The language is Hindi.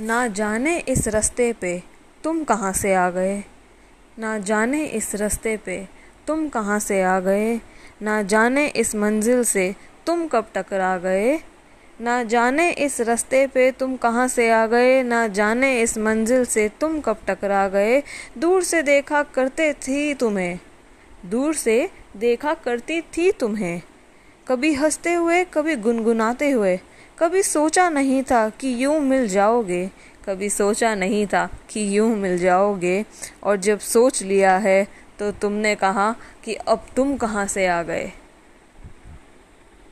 ना जाने इस रास्ते पे तुम कहाँ से आ गए। ना जाने इस रास्ते पे तुम कहाँ से आ गए। ना जाने इस मंजिल से तुम कब टकरा गए। ना जाने इस रास्ते पे तुम कहाँ से आ गए। ना जाने इस मंजिल से तुम कब टकरा गए। दूर से देखा करते थी तुम्हें। दूर से देखा करती थी तुम्हें। कभी हँसते हुए, कभी गुनगुनाते हुए कभी सोचा नहीं था कि यूँ मिल जाओगे, कभी सोचा नहीं था कि यूँ मिल जाओगे। और जब सोच लिया है तो तुमने कहा कि अब तुम कहाँ से आ गए?